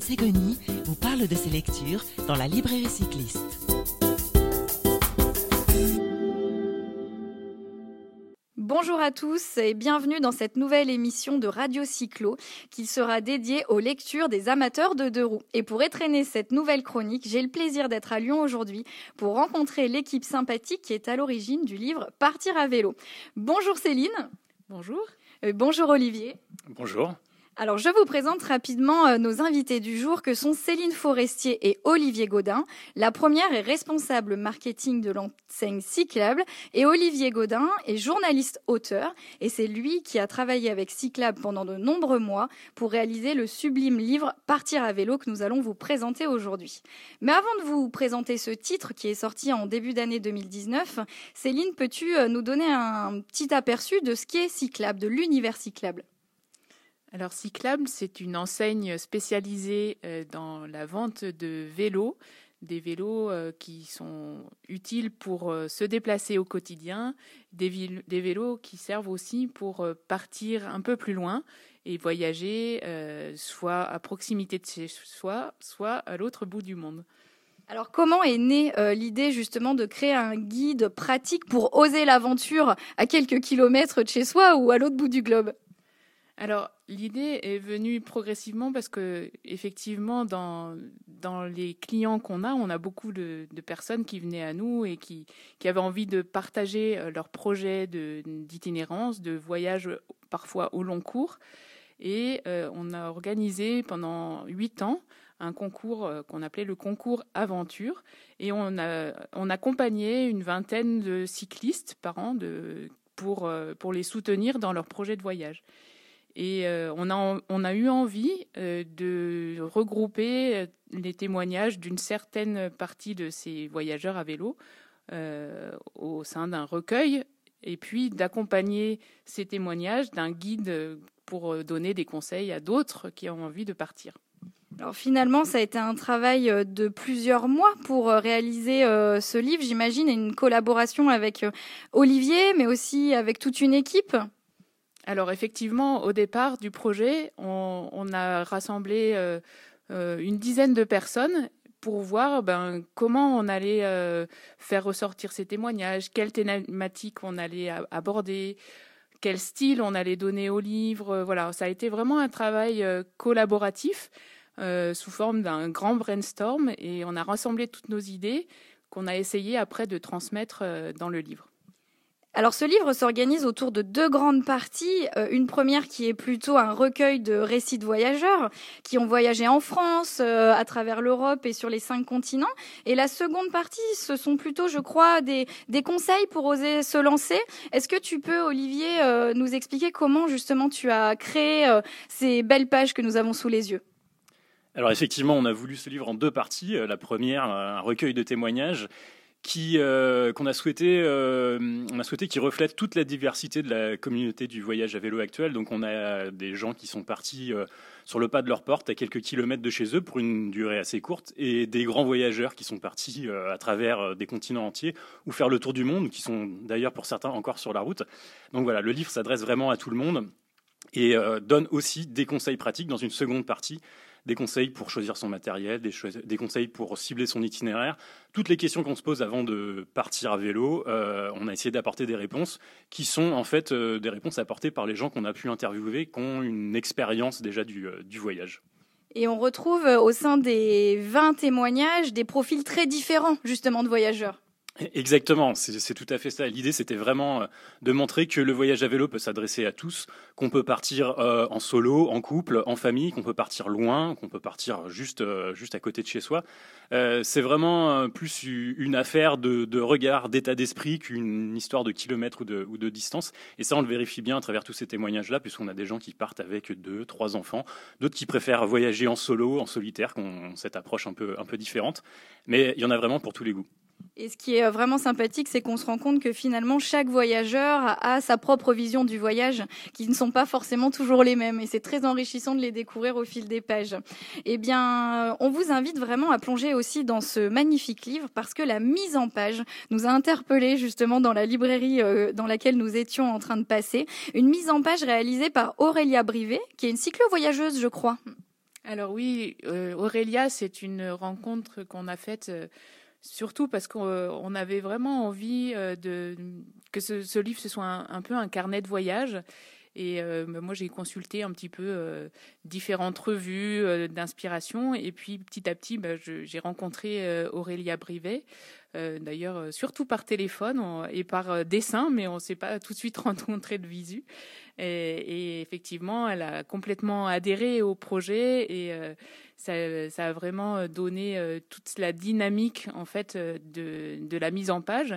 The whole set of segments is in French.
Céline Ségoni vous parle de ses lectures dans la librairie cycliste. Bonjour à tous et bienvenue dans cette nouvelle émission de Radio Cyclo qui sera dédiée aux lectures des amateurs de deux roues. Et pour étraîner cette nouvelle chronique, j'ai le plaisir d'être à Lyon aujourd'hui pour rencontrer l'équipe sympathique qui est à l'origine du livre Partir à vélo. Bonjour Céline. Bonjour. Euh, bonjour Olivier. Bonjour. Alors, je vous présente rapidement euh, nos invités du jour que sont Céline Forestier et Olivier Gaudin. La première est responsable marketing de l'enseigne Cyclable et Olivier Gaudin est journaliste auteur et c'est lui qui a travaillé avec Cyclable pendant de nombreux mois pour réaliser le sublime livre Partir à vélo que nous allons vous présenter aujourd'hui. Mais avant de vous présenter ce titre qui est sorti en début d'année 2019, Céline, peux-tu euh, nous donner un petit aperçu de ce qu'est Cyclable, de l'univers Cyclable? Alors Cyclable, c'est une enseigne spécialisée euh, dans la vente de vélos, des vélos euh, qui sont utiles pour euh, se déplacer au quotidien, des, vélos qui servent aussi pour partir un peu plus loin et voyager soit à proximité de chez soi, soit à l'autre bout du monde. Alors comment est née l'idée justement de créer un guide pratique pour oser l'aventure à quelques kilomètres de chez soi ou à l'autre bout du globe? Alors, l'idée est venue progressivement parce que, effectivement, dans, dans les clients qu'on a, on a beaucoup de, personnes qui venaient à nous et qui, qui avaient envie de partager euh, leurs projets d'itinérance, de, voyage parfois au long cours. Et euh, on a organisé pendant huit ans un concours euh, qu'on appelait le concours aventure. Et on a on accompagnait une vingtaine de cyclistes par an de, pour, pour les soutenir dans leurs projets de voyage. Et euh, on, a, eu envie euh, de regrouper euh, les témoignages d'une certaine partie de ces voyageurs à vélo au sein d'un recueil et puis d'accompagner ces témoignages d'un guide pour donner des conseils à d'autres qui ont envie de partir. Alors finalement, ça a été un travail de plusieurs mois pour réaliser ce livre, j'imagine, et une collaboration avec Olivier, mais aussi avec toute une équipe. Alors effectivement, au départ du projet, on, a rassemblé euh, euh, une dizaine de personnes pour voir ben, comment on allait euh, faire ressortir ces témoignages, quelles thématiques on allait aborder, quel style on allait donner au livre. Voilà, ça a été vraiment un travail collaboratif sous forme d'un grand brainstorm et on a rassemblé toutes nos idées qu'on a essayé après de transmettre dans le livre. Alors ce livre s'organise autour de deux grandes parties. Euh, une première qui est plutôt un recueil de récits de voyageurs qui ont voyagé en France, euh, à travers l'Europe et sur les cinq continents. Et la seconde partie, ce sont plutôt, je crois, des, conseils pour oser se lancer. Est-ce que tu peux, Olivier, euh, nous expliquer comment justement tu as créé ces belles pages que nous avons sous les yeux? Alors effectivement, on a voulu ce livre en deux parties. La première, un recueil de témoignages euh, qu'on a souhaité euh, on a souhaité qu'il reflète toute la diversité de la communauté du voyage à vélo actuel. Donc on a des gens qui sont partis euh, sur le pas de leur porte à quelques kilomètres de chez eux pour une durée assez courte et des grands voyageurs qui sont partis à travers des continents entiers ou faire le tour du monde qui sont d'ailleurs pour certains encore sur la route. Donc voilà le livre s'adresse vraiment à tout le monde et donne aussi des conseils pratiques dans une seconde partie des conseils pour choisir son matériel, des, conseils pour cibler son itinéraire. Toutes les questions qu'on se pose avant de partir à vélo, euh, on a essayé d'apporter des réponses qui sont en fait euh, des réponses apportées par les gens qu'on a pu interviewer, qui ont une expérience déjà du, euh, du voyage. Et on retrouve au sein des 20 témoignages des profils très différents justement de voyageurs. Exactement, c'est tout à fait ça. L'idée, c'était vraiment euh, de montrer que le voyage à vélo peut s'adresser à tous, qu'on peut partir euh, en solo, en couple, en famille, qu'on peut partir loin, qu'on peut partir juste, euh, juste à côté de chez soi. c'est vraiment plus une affaire de, regard, d'état d'esprit qu'une histoire de kilomètres ou de, distance. Et ça, on le vérifie bien à travers tous ces témoignages-là, puisqu'on a des gens qui partent avec deux, trois enfants, d'autres qui préfèrent voyager en solo, en solitaire, qui ont cette approche un peu, un peu différente. Mais il y en a vraiment pour tous les goûts. Et ce qui est euh, vraiment sympathique, c'est qu'on se rend compte que finalement, chaque voyageur a sa propre vision du voyage, qui ne sont pas forcément toujours les mêmes. Et c'est très enrichissant de les découvrir au fil des pages. Eh bien, euh, on vous invite vraiment à plonger aussi dans ce magnifique livre, parce que la mise en page nous a interpellés justement dans la librairie euh, dans laquelle nous étions en train de passer. Une mise en page réalisée par Aurélia Brivet, qui est une cyclo-voyageuse, je crois. Alors oui, Aurélia, c'est une rencontre qu'on a faite surtout parce qu'on avait vraiment envie de que ce, livre ce soit un, peu un carnet de voyage et euh, bah, moi, j'ai consulté un petit peu euh, différentes revues euh, d'inspiration. Et puis, petit à petit, bah, j'ai rencontré Aurélia Brivet. D'ailleurs, surtout par téléphone et par dessin, mais on ne s'est pas tout de suite rencontré de visu. Et, effectivement, elle a complètement adhéré au projet et ça, a vraiment donné toute la dynamique en fait de, la mise en page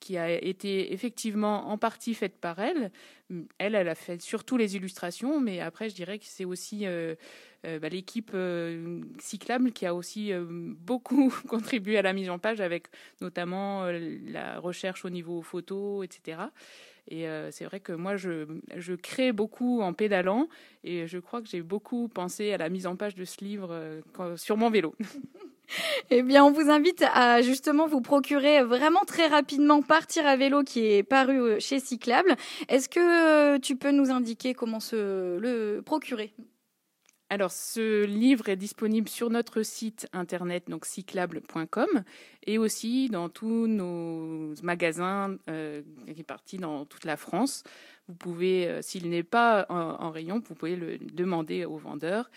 qui a été effectivement en partie faite par elle. Elle, elle a fait surtout les illustrations, mais après, je dirais que c'est aussi euh, euh, bah, l'équipe euh, cyclable qui a aussi beaucoup contribué à la mise en page, avec notamment la recherche au niveau photo, etc. Et c'est vrai que moi, je, crée beaucoup en pédalant, et je crois que j'ai beaucoup pensé à la mise en page de ce livre sur mon vélo. Eh bien, on vous invite à justement vous procurer vraiment très rapidement Partir à vélo qui est paru euh, chez Cyclable. Est-ce que euh, tu peux nous indiquer comment se le procurer? Alors, ce livre est disponible sur notre site internet, donc cyclable.com, et aussi dans tous nos magasins euh, qui partis dans toute la France. Vous pouvez, s'il n'est pas en, rayon, vous pouvez le demander au vendeur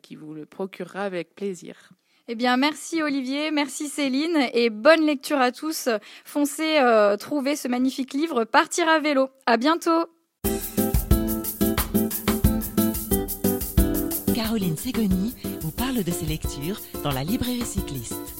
qui vous le procurera avec plaisir. Eh bien, merci Olivier, merci Céline et bonne lecture à tous. Foncez euh, ce magnifique livre Partir à vélo. À bientôt. Caroline Ségoni vous parle de ses lectures dans la librairie cycliste.